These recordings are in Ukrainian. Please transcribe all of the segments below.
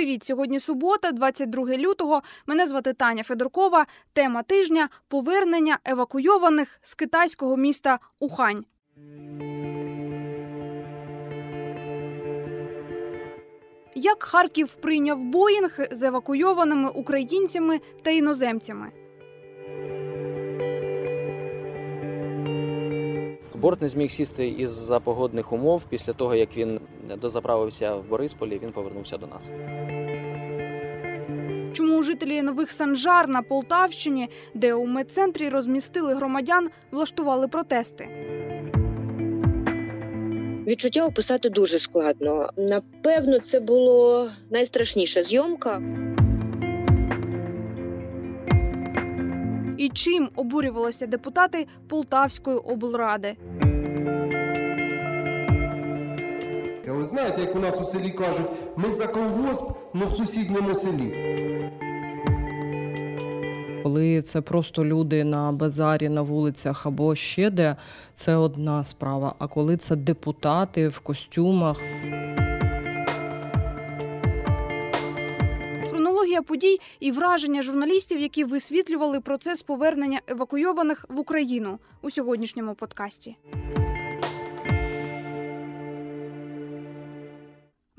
Привіт! Сьогодні субота, 22 лютого. Мене звати Таня Федоркова. Тема тижня повернення евакуйованих з китайського міста Ухань. Як Харків прийняв Боїнг з евакуйованими українцями та іноземцями? Борт не зміг сісти із-за погодних умов. Після того, як він дозаправився в Борисполі, він повернувся до нас. Чому жителі нових Санжар на Полтавщині, де у медцентрі розмістили громадян, влаштували протести? Відчуття описати дуже складно. Напевно, це було найстрашніша зйомка. І чим обурювалися депутати Полтавської облради? Ви знаєте, як у нас у селі кажуть, ми за колгосп, але в сусідньому селі. Коли це просто люди на базарі, на вулицях або ще де, це одна справа. А коли це депутати в костюмах, Хронологія подій і враження журналістів, які висвітлювали процес повернення евакуйованих в Україну у сьогоднішньому подкасті.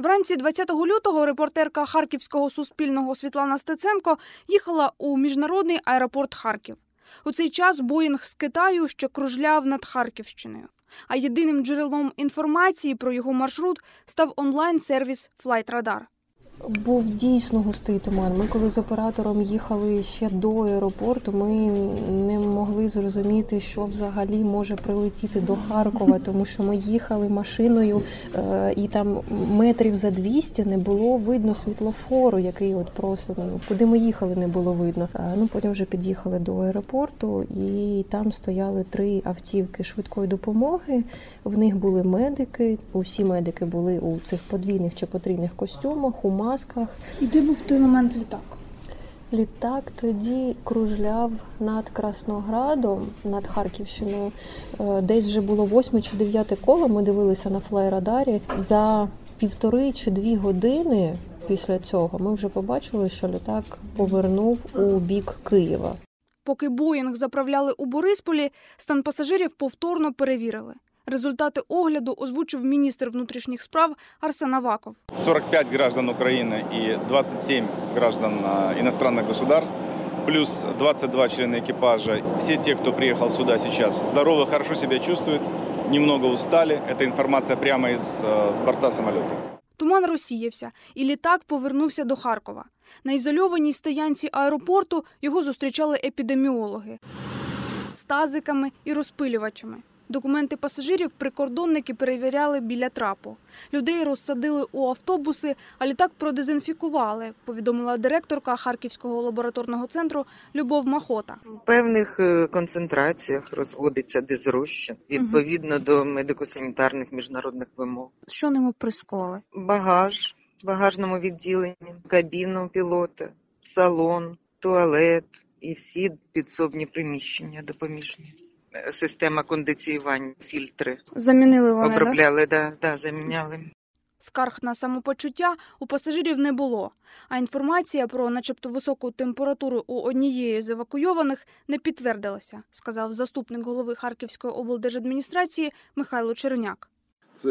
Вранці 20 лютого репортерка Харківського суспільного Світлана Стеценко їхала у міжнародний аеропорт Харків. У цей час Боїнг з Китаю ще кружляв над Харківщиною. А єдиним джерелом інформації про його маршрут став онлайн-сервіс FlightRadar. Був дійсно густий туман. Ми коли з оператором їхали ще до аеропорту, ми не зрозуміти, що взагалі може прилетіти до Харкова, тому що ми їхали машиною, е, і там метрів за 200 не було видно світлофору, який от просто ну, куди ми їхали, не було видно. Е, Ну потім вже під'їхали до аеропорту, і там стояли три автівки швидкої допомоги. В них були медики. Усі медики були у цих подвійних чи потрійних костюмах, у масках. І де був той момент літак? Літак тоді кружляв над Красноградом, над Харківщиною. Е, Десь вже було восьме чи дев'яте коло. Ми дивилися на флайрадарі. За півтори чи дві години після цього ми вже побачили, що літак повернув у бік Києва. Поки Боїнг заправляли у Борисполі, стан пасажирів повторно перевірили. Результати огляду озвучив міністр внутрішніх справ Арсен Аваков. 45 граждан Украины и 27 граждан а, иностранных государств, плюс 22 члена экипажа. Все те, кто приехал сюда сейчас, здоровы, хорошо себя чувствуют, немного устали. Это информация прямо из а, с борта самолета. Туман розсіявся, і літак повернувся до Харкова. На ізольованій стоянці аеропорту його зустрічали епідеміологи з тазиками і розпилювачами. Документи пасажирів прикордонники перевіряли біля трапу. Людей розсадили у автобуси, а літак продезінфікували, повідомила директорка Харківського лабораторного центру Любов Махота. В певних е, концентраціях розводиться дезрозчин відповідно до медико-санітарних міжнародних вимог. Що ними прискували? Багаж в багажному відділенні, кабіну пілота, салон, туалет і всі підсобні приміщення допоміжні. Система кондиціювання, фільтри Замінили обробляли, да, да, заміняли. Скарг на самопочуття у пасажирів не було, а інформація про начебто високу температуру у однієї з евакуйованих не підтвердилася, сказав заступник голови Харківської облдержадміністрації Михайло Черняк. Це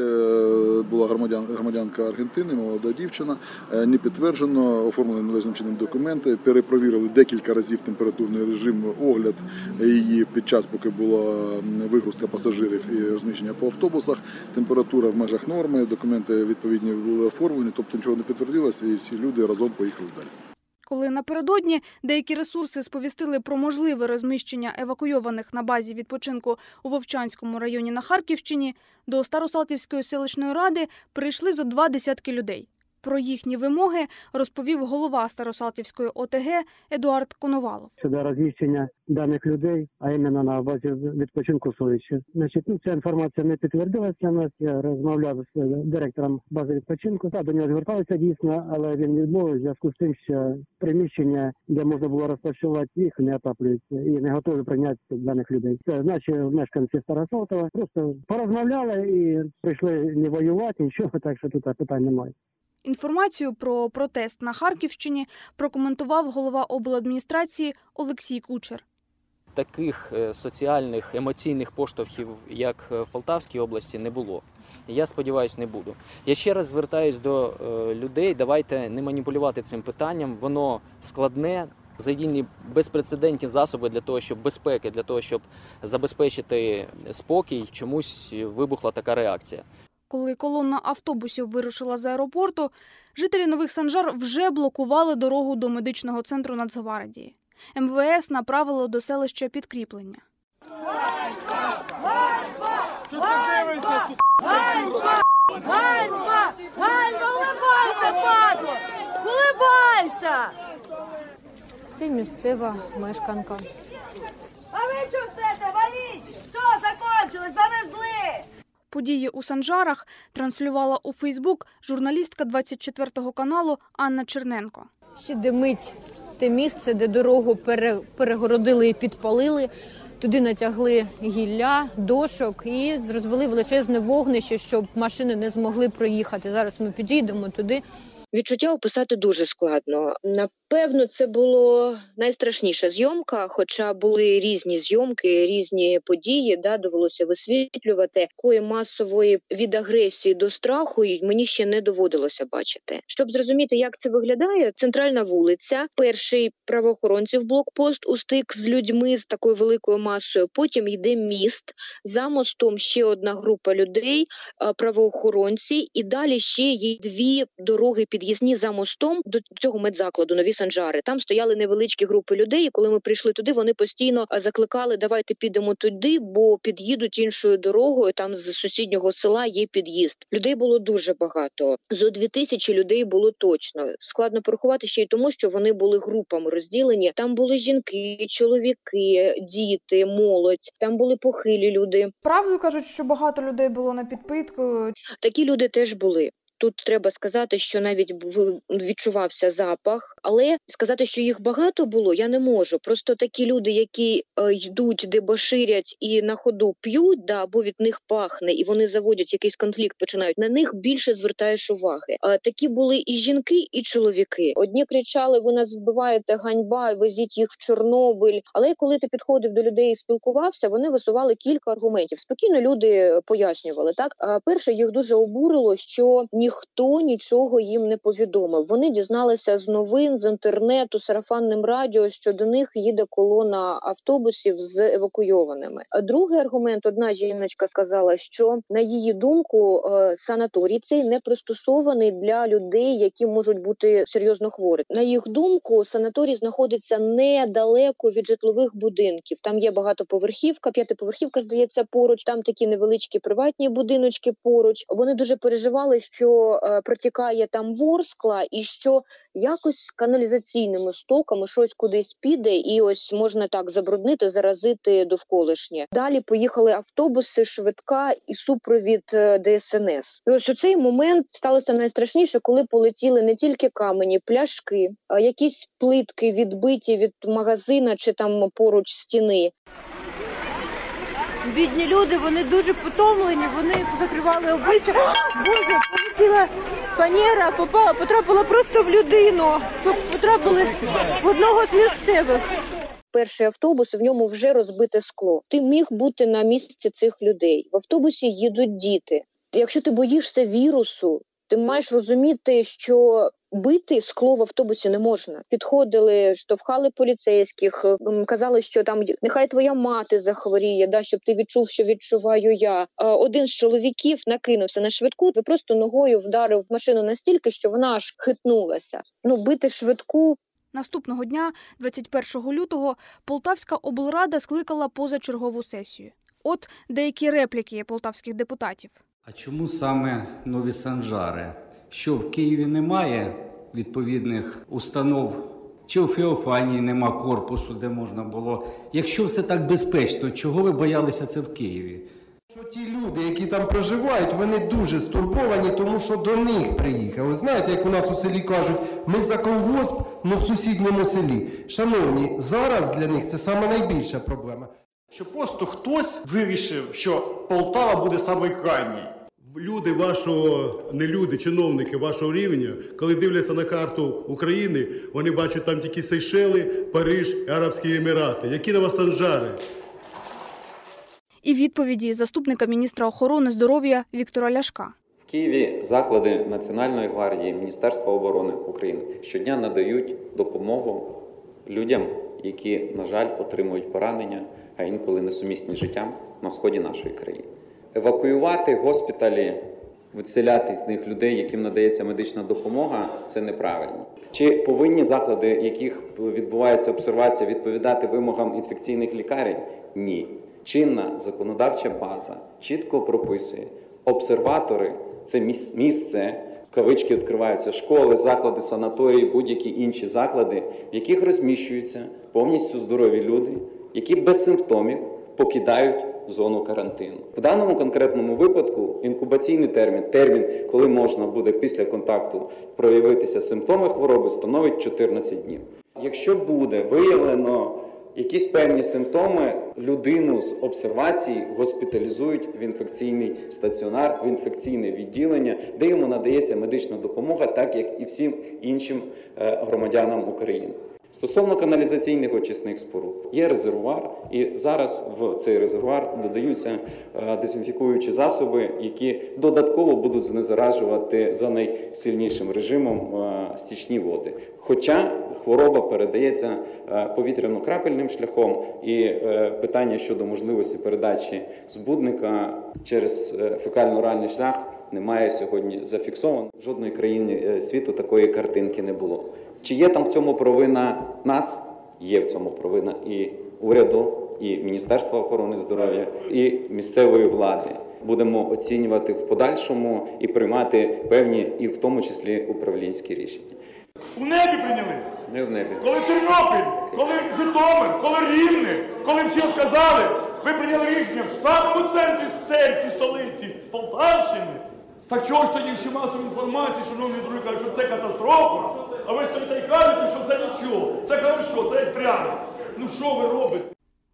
була громадян, громадянка Аргентини, молода дівчина. Е, Не підтверджено, оформлені належним чином документи. Перепровірили декілька разів температурний режим, огляд її під час, поки була вигрузка пасажирів і розміщення по автобусах. Температура в межах норми, документи відповідні були оформлені, тобто нічого не підтвердилося, і всі люди разом поїхали далі. Коли напередодні деякі ресурси сповістили про можливе розміщення евакуйованих на базі відпочинку у Вовчанському районі на Харківщині, до Старосалтівської селищної ради прийшли зо два десятки людей. Про їхні вимоги розповів голова Старосалтівської ОТГ Едуард Коновалов. щодо розміщення даних людей, а іменно на базі відпочинку Совічі. Значить, ну, ця інформація не підтвердилася у нас. Я розмовляв з е, директором бази відпочинку. Та до нього зверталися дійсно, але він відмовив в зв'язку з тим, що приміщення, де можна було розташувати їх, не отаплюється і не готові прийняти даних людей. Це наші мешканці Старосалтова просто порозмовляли і прийшли не воювати, нічого, так що тут питань немає. Інформацію про протест на Харківщині прокоментував голова обладміністрації Олексій Кучер. Таких е, соціальних емоційних поштовхів, як е, в Полтавській області, не було. Я сподіваюся, не буду. Я ще раз звертаюсь до е, людей. Давайте не маніпулювати цим питанням. Воно складне. Задійні безпрецедентні засоби для того, щоб безпеки, для того, щоб забезпечити спокій, чомусь вибухла така реакція. Коли колона автобусів вирушила з аеропорту, жителі Нових Санжар вже блокували дорогу до медичного центру Нацгвардії. МВС направило до селища підкріплення. Улибайся, падло! Улибайся! Це місцева мешканка. А ви чого стете? Валіть! Все, закончилось, завезли! Події у Санжарах транслювала у Фейсбук журналістка 24 каналу Анна Черненко. Ще димить те місце, де дорогу пере- перегородили і підпалили. Туди натягли гілля, дошок і розвели величезне вогнище, щоб машини не змогли проїхати. Зараз ми підійдемо туди. Відчуття описати дуже складно. Напевно, це було найстрашніша зйомка, хоча були різні зйомки, різні події. Да, довелося висвітлювати. Такої масової від агресії до страху мені ще не доводилося бачити. Щоб зрозуміти, як це виглядає, центральна вулиця, перший правоохоронців блокпост у стик з людьми з такою великою масою. Потім йде міст. За мостом ще одна група людей, правоохоронці, і далі ще є дві дороги під'їзні за мостом до цього медзакладу нові санжари. Там стояли невеличкі групи людей. І коли ми прийшли туди, вони постійно е, закликали: давайте підемо туди, бо під'їдуть іншою дорогою. Там з сусіднього села є під'їзд. Людей було дуже багато. Зо дві тисячі людей було точно. Складно порахувати ще й тому, що вони були групами розділені. Там були жінки, чоловіки, діти, молодь. Там були похилі люди. Правду кажуть, що багато людей було на підпитку. Такі люди теж були. Тут треба сказати, що навіть відчувався запах, але сказати, що їх багато було, я не можу. Просто такі люди, які е, йдуть, дебоширять і на ходу п'ють, да, або від них пахне, і вони заводять якийсь конфлікт, починають на них більше звертаєш уваги. А такі були і жінки, і чоловіки. Одні кричали: ви нас вбиваєте, ганьба, везіть їх в Чорнобиль. Але коли ти підходив до людей і спілкувався, вони висували кілька аргументів. Спокійно люди пояснювали. Так а перше їх дуже обурило, що ніхто нічого їм не повідомив. Вони дізналися з новин, з інтернету, сарафанним радіо, що до них їде колона автобусів з евакуйованими. А другий аргумент: одна жіночка сказала, що на її думку е, санаторій цей не пристосований для людей, які можуть бути серйозно хворі. На їх думку, санаторій знаходиться недалеко від житлових будинків. Там є багатоповерхівка, п'ятиповерхівка, здається, поруч. Там такі невеличкі приватні будиночки поруч. Вони дуже переживали, що е, протікає там ворскла, і що якось каналізаційними стоками щось кудись піде, і ось можна так забруднити, заразити довколишнє. Далі поїхали автобуси, швидка і супровід е, ДСНС. І ось у цей момент сталося найстрашніше, коли полетіли не тільки камені, пляшки, а якісь плитки відбиті від магазина чи там поруч стіни. Бідні люди, вони дуже потомлені, вони закривали обличчя. Боже, полетіла фанера, попала, потрапила просто в людину. Потрапили в одного з місцевих. перший автобус, в ньому вже розбите скло. Ти міг бути на місці цих людей. В автобусі їдуть діти. Якщо ти боїшся вірусу, ти маєш розуміти, що бити скло в автобусі не можна. Підходили, штовхали поліцейських, казали, що там нехай твоя мати захворіє, да, щоб ти відчув, що відчуваю я. А один з чоловіків накинувся на швидку, і просто ногою вдарив машину настільки, що вона аж хитнулася. Ну, бити швидку Наступного дня, 21 лютого, Полтавська облрада скликала позачергову сесію. От деякі репліки полтавських депутатів. А чому саме нові санжари? Що в Києві немає відповідних установ, чи у Феофанії нема корпусу, де можна було. Якщо все так безпечно, чого ви боялися це в Києві? Що ті люди, які там проживають, вони дуже стурбовані, тому що до них приїхали. Знаєте, як у нас у селі кажуть, ми за колгосп, ну в сусідньому селі. Шановні, зараз для них це саме найбільша проблема. Що просто хтось вирішив, що Полтава буде саме крайній. Люди вашого, не люди, чиновники вашого рівня, коли дивляться на карту України, вони бачать там тільки Сейшели, Париж і Арабські Емірати. Які на вас санжари? І відповіді заступника міністра охорони здоров'я Віктора Ляшка. В Києві заклади Національної гвардії, Міністерства оборони України щодня надають допомогу людям, які, на жаль, отримують поранення, а інколи несумісні життям на сході нашої країни. Евакуювати госпіталі, виселяти з них людей, яким надається медична допомога, це неправильно. Чи повинні заклади, яких відбувається обсервація, відповідати вимогам інфекційних лікарень? Ні. Чинна законодавча база чітко прописує обсерватори це міс- місце. Кавички відкриваються школи, заклади, санаторії, будь-які інші заклади, в яких розміщуються повністю здорові люди, які без симптомів покидають зону карантину. В даному конкретному випадку інкубаційний термін, термін, коли можна буде після контакту проявитися симптоми хвороби, становить 14 днів. Якщо буде виявлено якісь певні симптоми, людину з обсервації госпіталізують в інфекційний стаціонар, в інфекційне відділення, де йому надається медична допомога, так як і всім іншим е, громадянам України. Стосовно каналізаційних очисних споруд, є резервуар, і зараз в цей резервуар додаються е, дезінфікуючі засоби, які додатково будуть знезаражувати за найсильнішим режимом е, стічні води. Хоча хвороба передається е, повітряно-крапельним шляхом, і питання щодо можливості передачі збудника через фекально-оральний шлях немає сьогодні зафіксовано. В жодної країні е, світу такої картинки не було. Чи є там в цьому провина нас? Є в цьому провина і уряду, і Міністерства охорони здоров'я, і місцевої влади. Будемо оцінювати в подальшому і приймати певні, і в тому числі управлінські рішення. У небі прийняли. Не в небі. Коли Тернопіль, коли Житомир, коли Рівне, коли всі отказали, ви прийняли рішення в самому центрі серці столиці Полтавщини. Так чого ж тоді всі масові інформації, шановні друзі, кажуть, що це катастрофа, а ви стоїте і кажете, що це нічого, це хорошо, це прямо. Ну що ви робите?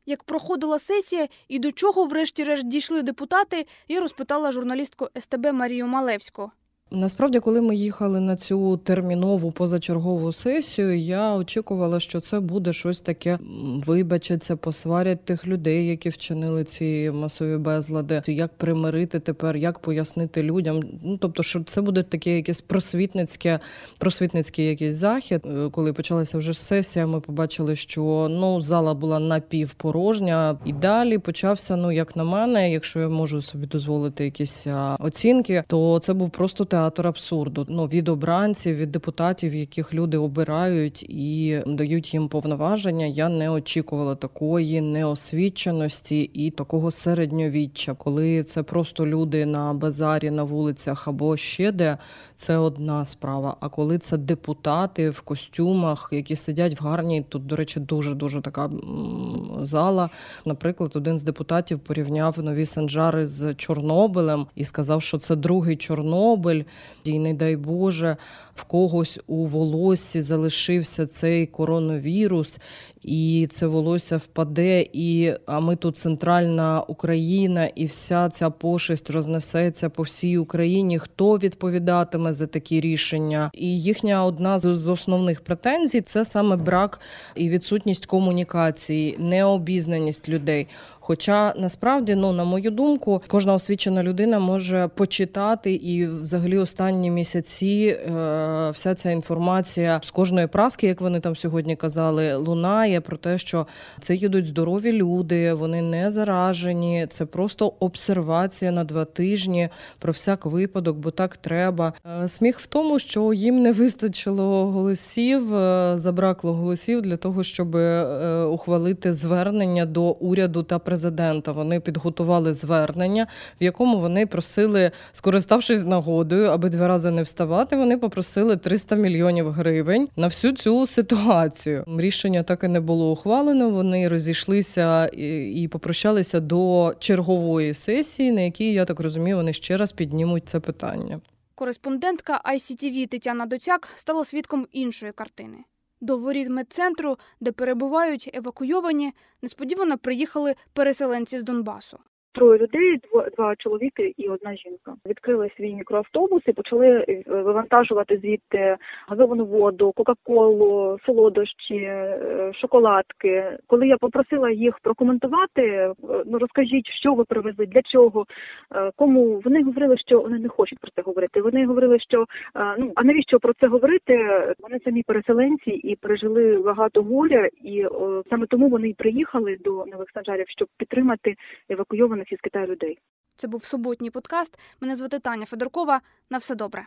Як проходила сесія і до чого врешті-решт дійшли депутати, я розпитала журналістку СТБ Марію Малевську. Насправді, коли ми їхали на цю термінову позачергову сесію, я очікувала, що це буде щось таке м, вибачаться, посварять тих людей, які вчинили ці масові безлади. Як примирити тепер, як пояснити людям. Ну тобто, що це буде таке якесь просвітницьке, просвітницький якийсь захід. Е, Коли почалася вже сесія, ми побачили, що ну зала була напівпорожня, і далі почався. Ну як на мене, якщо я можу собі дозволити якісь оцінки, то це був просто театр абсурду. Ну від обранців, від депутатів, яких люди обирають і дають їм повноваження. Я не очікувала такої неосвіченості і такого середньовіччя, коли це просто люди на базарі, на вулицях або ще де. Це одна справа. А коли це депутати в костюмах, які сидять в гарній, тут, до речі, дуже дуже така зала. Наприклад, один з депутатів порівняв нові санджари з Чорнобилем і сказав, що це другий Чорнобиль, і не дай Боже, в когось у волосі залишився цей коронавірус, і це волосся впаде. І а ми тут центральна Україна, і вся ця пошесть рознесеться по всій Україні. Хто відповідатиме за такі рішення? І їхня одна з основних претензій це саме брак і відсутність комунікації, необізнаність людей. Хоча насправді, ну на мою думку, кожна освічена людина може почитати, і взагалі останні місяці е, вся ця інформація з кожної праски, як вони там сьогодні казали, лунає про те, що це їдуть здорові люди, вони не заражені. Це просто обсервація на два тижні про всяк випадок, бо так треба. Е, Сміх в тому, що їм не вистачило голосів, е, забракло голосів для того, щоб е, ухвалити звернення до уряду та президента. Вони підготували звернення, в якому вони просили, скориставшись нагодою, аби два рази не вставати, вони попросили 300 мільйонів гривень на всю цю ситуацію. Рішення так і не було ухвалено. Вони розійшлися і, попрощалися до чергової сесії, на якій я так розумію, вони ще раз піднімуть це питання. Кореспондентка ICTV Тетяна Доцяк стала свідком іншої картини. До воріт медцентру, де перебувають евакуйовані, несподівано приїхали переселенці з Донбасу. Троє людей, дво- два чоловіки і одна жінка. Відкрили свій мікроавтобус і почали е, вивантажувати звідти газовану воду, кока-колу, солодощі, е, шоколадки. Коли я попросила їх прокоментувати, е, ну розкажіть, що ви привезли, для чого, кому вони говорили, що вони не хочуть про це говорити. Вони говорили, що ну а навіщо про це говорити? Вони самі переселенці і пережили багато горя, і саме тому вони і приїхали до нових санжарів, щоб підтримати евакуйованих із Китаю людей. Це був суботній подкаст. Мене звати Таня Федоркова. На все добре.